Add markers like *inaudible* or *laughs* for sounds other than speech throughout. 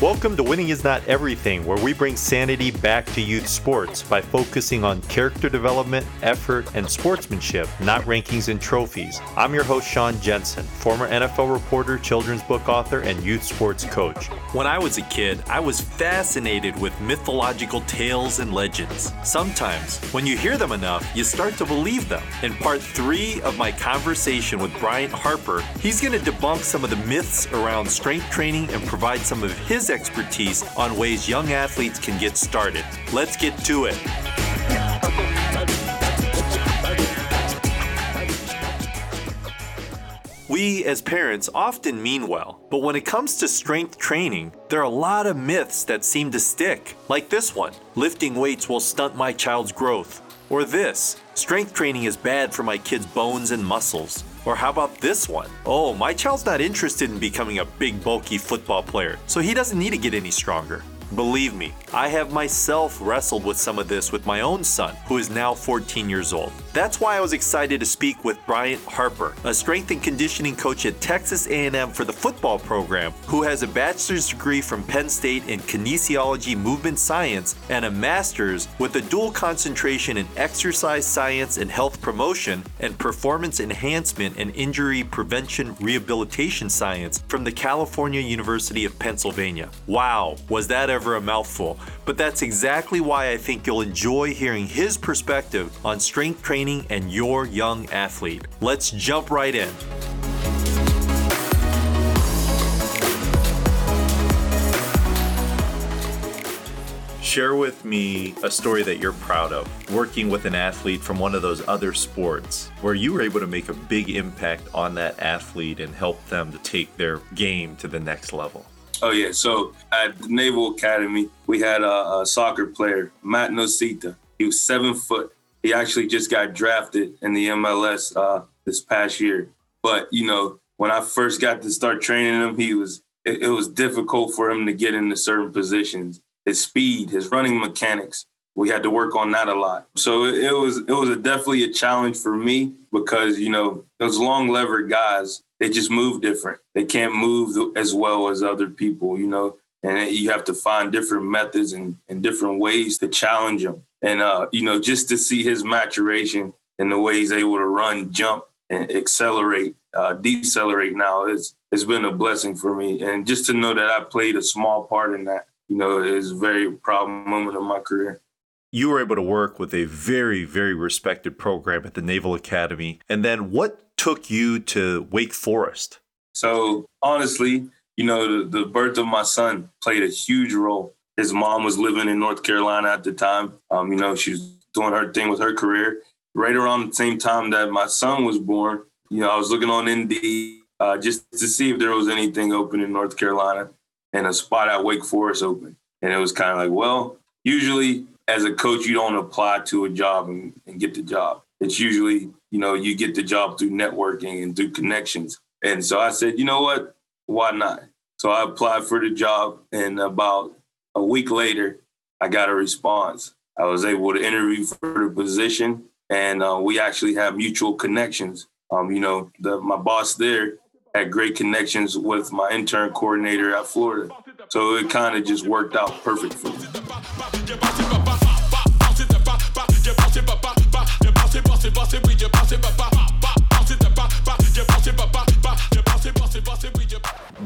Welcome to Winning is Not Everything, where we bring sanity back to youth sports by focusing on character development, effort, and sportsmanship, not rankings and trophies. I'm your host, Sean Jensen, former NFL reporter, children's book author, and youth sports coach. When I was a kid, I was fascinated with mythological tales and legends. Sometimes, when you hear them enough, you start to believe them. In part three of my conversation with Bryant Harper, he's going to debunk some of the myths around strength training and provide some of his expertise on ways young athletes can get started. Let's get to it. We, as parents, often mean well, but when it comes to strength training, there are a lot of myths that seem to stick. Like this one lifting weights will stunt my child's growth. Or this strength training is bad for my kid's bones and muscles. Or how about this one? Oh, my child's not interested in becoming a big, bulky football player, so he doesn't need to get any stronger. Believe me, I have myself wrestled with some of this with my own son, who is now 14 years old. That's why I was excited to speak with Bryant Harper, a strength and conditioning coach at Texas A&M for the football program, who has a bachelor's degree from Penn State in kinesiology movement science and a master's with a dual concentration in exercise science and health promotion and performance enhancement and injury prevention rehabilitation science from the California University of Pennsylvania. Wow, was that ever a mouthful? But that's exactly why I think you'll enjoy hearing his perspective on strength training and your young athlete. Let's jump right in. Share with me a story that you're proud of, working with an athlete from one of those other sports where you were able to make a big impact on that athlete and help them to take their game to the next level. Oh yeah. So at the Naval Academy, we had a, a soccer player, Matt Nocita. He was seven foot. He actually just got drafted in the MLS uh, this past year. But you know, when I first got to start training him, he was it, it was difficult for him to get into certain positions. His speed, his running mechanics, we had to work on that a lot. So it, was it was a, definitely a challenge for me because you know those long levered guys they just move different. They can't move as well as other people, you know, and you have to find different methods and, and different ways to challenge them. And, uh, you know, just to see his maturation and the way he's able to run, jump, and accelerate, uh, decelerate now is it's been a blessing for me. And just to know that I played a small part in that, you know, is a very proud moment of my career you were able to work with a very, very respected program at the Naval Academy. And then what took you to Wake Forest? So honestly, you know, the, the, birth of my son played a huge role. His mom was living in North Carolina at the time. Um, you know, she was doing her thing with her career. Right around the same time that my son was born, you know, I was looking on Indeed uh, just to see if there was anything open in North Carolina, and a spot at Wake Forest open. And it was kind of like, well, usually as a coach, you don't apply to a job and, and get the job. It's usually you know, you get the job through networking and through connections. And so I said, you know what? Why not? So I applied for the job, and about a week later, I got a response. I was able to interview for the position, and uh, we actually have mutual connections. Um, you know, the, my boss there had great connections with my intern coordinator at Florida. So it kind of just worked out perfect for me.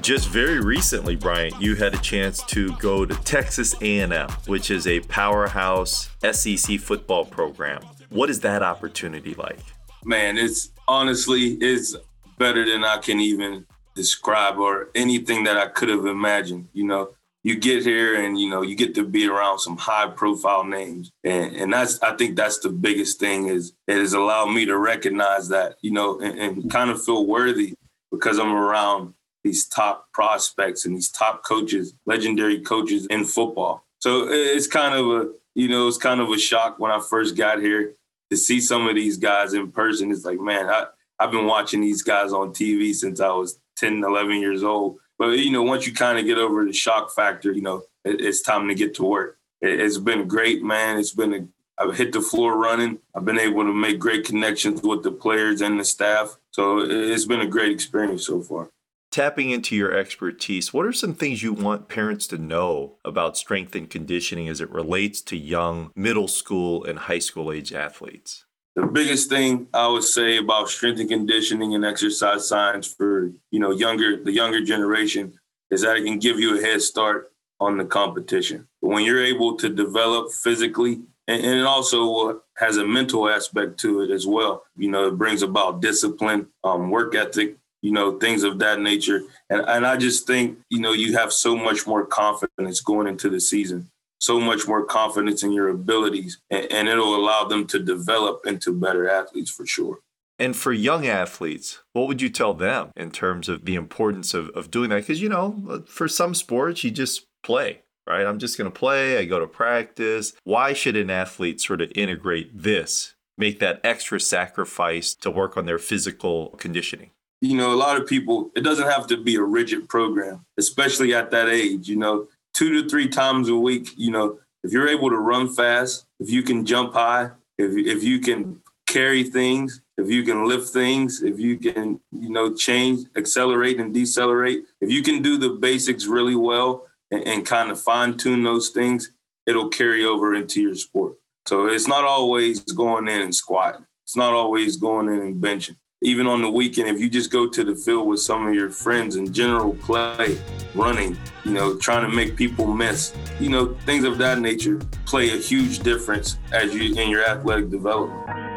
Just very recently, Bryant, you had a chance to go to Texas A&M, which is a powerhouse SEC football program. What is that opportunity like? Man, it's honestly it's better than I can even describe or anything that I could have imagined. You know, you get here and you know you get to be around some high profile names and, and that's i think that's the biggest thing is it has allowed me to recognize that you know and, and kind of feel worthy because i'm around these top prospects and these top coaches legendary coaches in football so it's kind of a you know it's kind of a shock when i first got here to see some of these guys in person it's like man I, i've been watching these guys on tv since i was 10 11 years old but you know, once you kind of get over the shock factor, you know, it, it's time to get to work. It, has been great, man. It's been a I've hit the floor running. I've been able to make great connections with the players and the staff. So it's been a great experience so far. Tapping into your expertise, what are some things you want parents to know about strength and conditioning as it relates to young middle school and high school age athletes? The biggest thing I would say about strength and conditioning and exercise science for, you know, younger the younger generation is that it can give you a head start on the competition. When you're able to develop physically and, and, it also has a mental aspect to it as well. You know, it brings about discipline, um, work ethic, you know, things of that nature. And, and I just think, you know, you have so much more confidence going into the season, so much more confidence in your abilities, and, and it'll allow them to develop into better athletes for sure. And for young athletes, what would you tell them in terms of the importance of, of doing that? Because, you know, for some sports, you just play, right? I'm just going to play, I go to practice. Why should an athlete sort of integrate this, make that extra sacrifice to work on their physical conditioning? You know, a lot of people, it doesn't have to be a rigid program, especially at that age, you know, two to three times a week, you know, if you're able to run fast, if you can jump high, if, if you can carry things, if you can lift things, if you can, you know, change, accelerate and decelerate, if you can do the basics really well and, and kind of fine tune those things, it'll carry over into your sport. So it's not always going in and squatting. It's not always going in and benching even on the weekend, if you just go to the field with some of your friends and general play, running, you know, trying to make people miss, you know, things of that nature play a huge difference as you in your athletic development.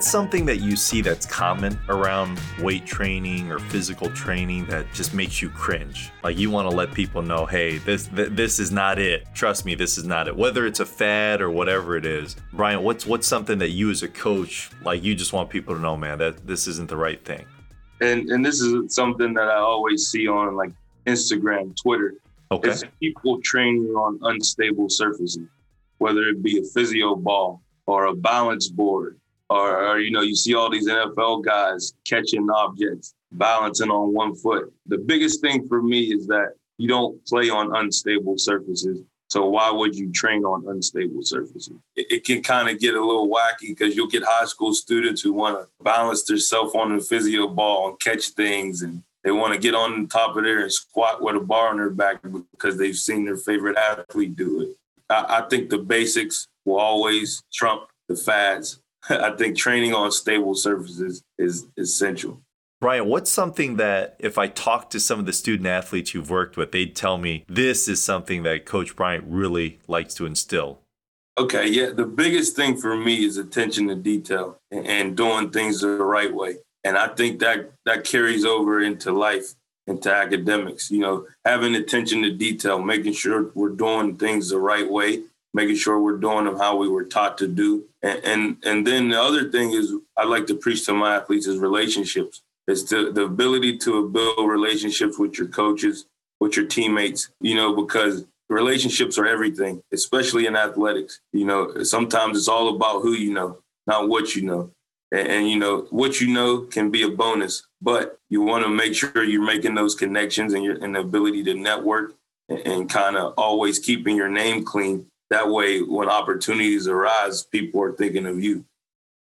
What's something that you see that's common around weight training or physical training that just makes you cringe? Like you want to let people know, hey, this th- this is not it. Trust me, this is not it. Whether it's a fad or whatever it is, Brian, what's what's something that you as a coach like you just want people to know, man, that this isn't the right thing. And and this is something that I always see on like Instagram, Twitter. Okay. It's people training on unstable surfaces, whether it be a physio ball or a balance board or, or, you know, you see all these NFL guys catching objects, balancing on one foot. The biggest thing for me is that you don't play on unstable surfaces. So why would you train on unstable surfaces? It, it can kind of get a little wacky because you'll get high school students who want to balance themselves on the physio ball and catch things and they want to get on top of there and squat with a bar on their back because they've seen their favorite athlete do it. I, I think the basics will always trump the fads *laughs* I think training on stable surfaces is essential. Brian, what's something that if I talk to some of the student athletes you've worked with, they'd tell me this is something that Coach Bryant really likes to instill? Okay, yeah. The biggest thing for me is attention to detail and doing things the right way. And I think that that carries over into life, into academics. You know, having attention to detail, making sure we're doing things the right way making sure we're doing them how we were taught to do. And and, then the other thing is I like to preach to my athletes is relationships. It's the, the ability to build relationships with your coaches, with your teammates, you know, because relationships are everything, especially in athletics. You know, sometimes it's all about who you know, not what you know. And, and you know, what you know can be a bonus, but you want to make sure you're making those connections and your and the ability to network and, and kind of always keeping your name clean that way when opportunities arise people are thinking of you.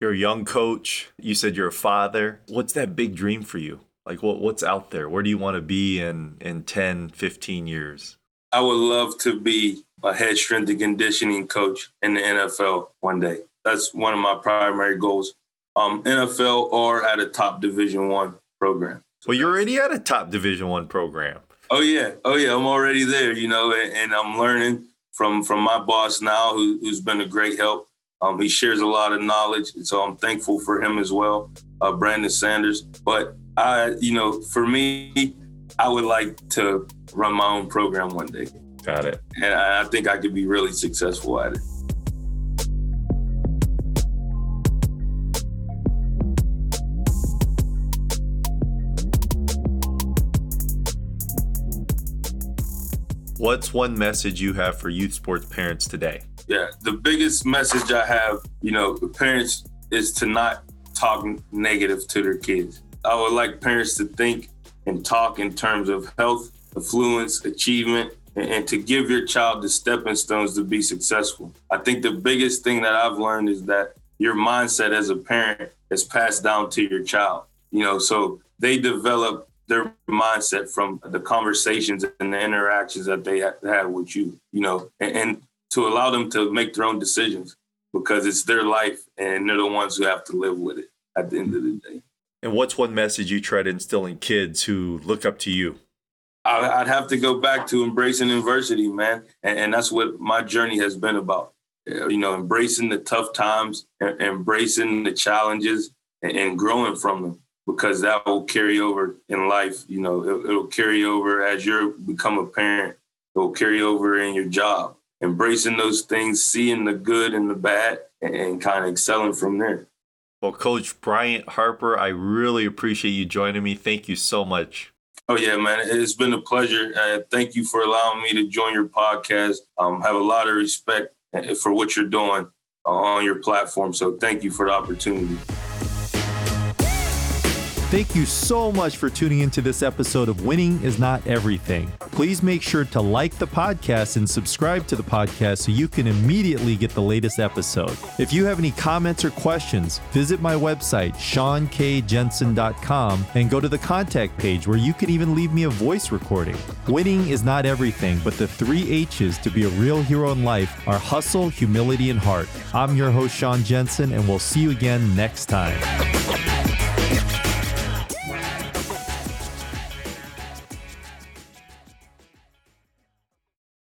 You're a young coach. You said you're a father. What's that big dream for you? Like what, what's out there? Where do you want to be in in 10 15 years? I would love to be a head strength and conditioning coach in the nfl one day. That's one of my primary goals. Um, nfl or at a top division one program. Well you're already at a top division one program. Oh yeah. Oh yeah. I'm already there you know and, and i'm learning from from my boss now, who, has been a great help. Um, he shares a lot of knowledge, so I'm thankful for him as well, uh, Brandon Sanders. But I, you know, for me, I would like to run my own program one day. Got it. And I, I think I could be really successful at it. What's one message you have for youth sports parents today? Yeah, the biggest message I have, you know, parents is to not talk negative to their kids. I would like parents to think and talk in terms of health, affluence, achievement, and, to give your child the stepping stones to be successful. I think the biggest thing that I've learned is that your mindset as a parent is passed down to your child. You know, so they develop their mindset from the conversations and the interactions that they have with you, you know, and, and to allow them to make their own decisions because it's their life and they're the ones who have to live with it at the end of the day. And what's one message you try to instill in kids who look up to you? I'd have to go back to embracing adversity, man. And, and that's what my journey has been about. You know, embracing the tough times, embracing the challenges, and, and growing from them because that will carry over in life. You know, it, it'll carry over as you become a parent. It will carry over in your job. Embracing those things, seeing the good and the bad, and, and kind of excelling from there. Well, Coach Bryant Harper, I really appreciate you joining me. Thank you so much. Oh yeah, man, it's been a pleasure. Uh, thank you for allowing me to join your podcast. Um, have a lot of respect uh, for what you're doing on your platform. So thank you for the opportunity. Thank you so much for tuning into this episode of Winning is Not Everything. Please make sure to like the podcast and subscribe to the podcast so you can immediately get the latest episode. If you have any comments or questions, visit my website, seankjensen.com, and go to the contact page where you can even leave me a voice recording. Winning is not everything, but the three H's to be a real hero in life are hustle, humility, and heart. I'm your host, Sean Jensen, and we'll see you again next time.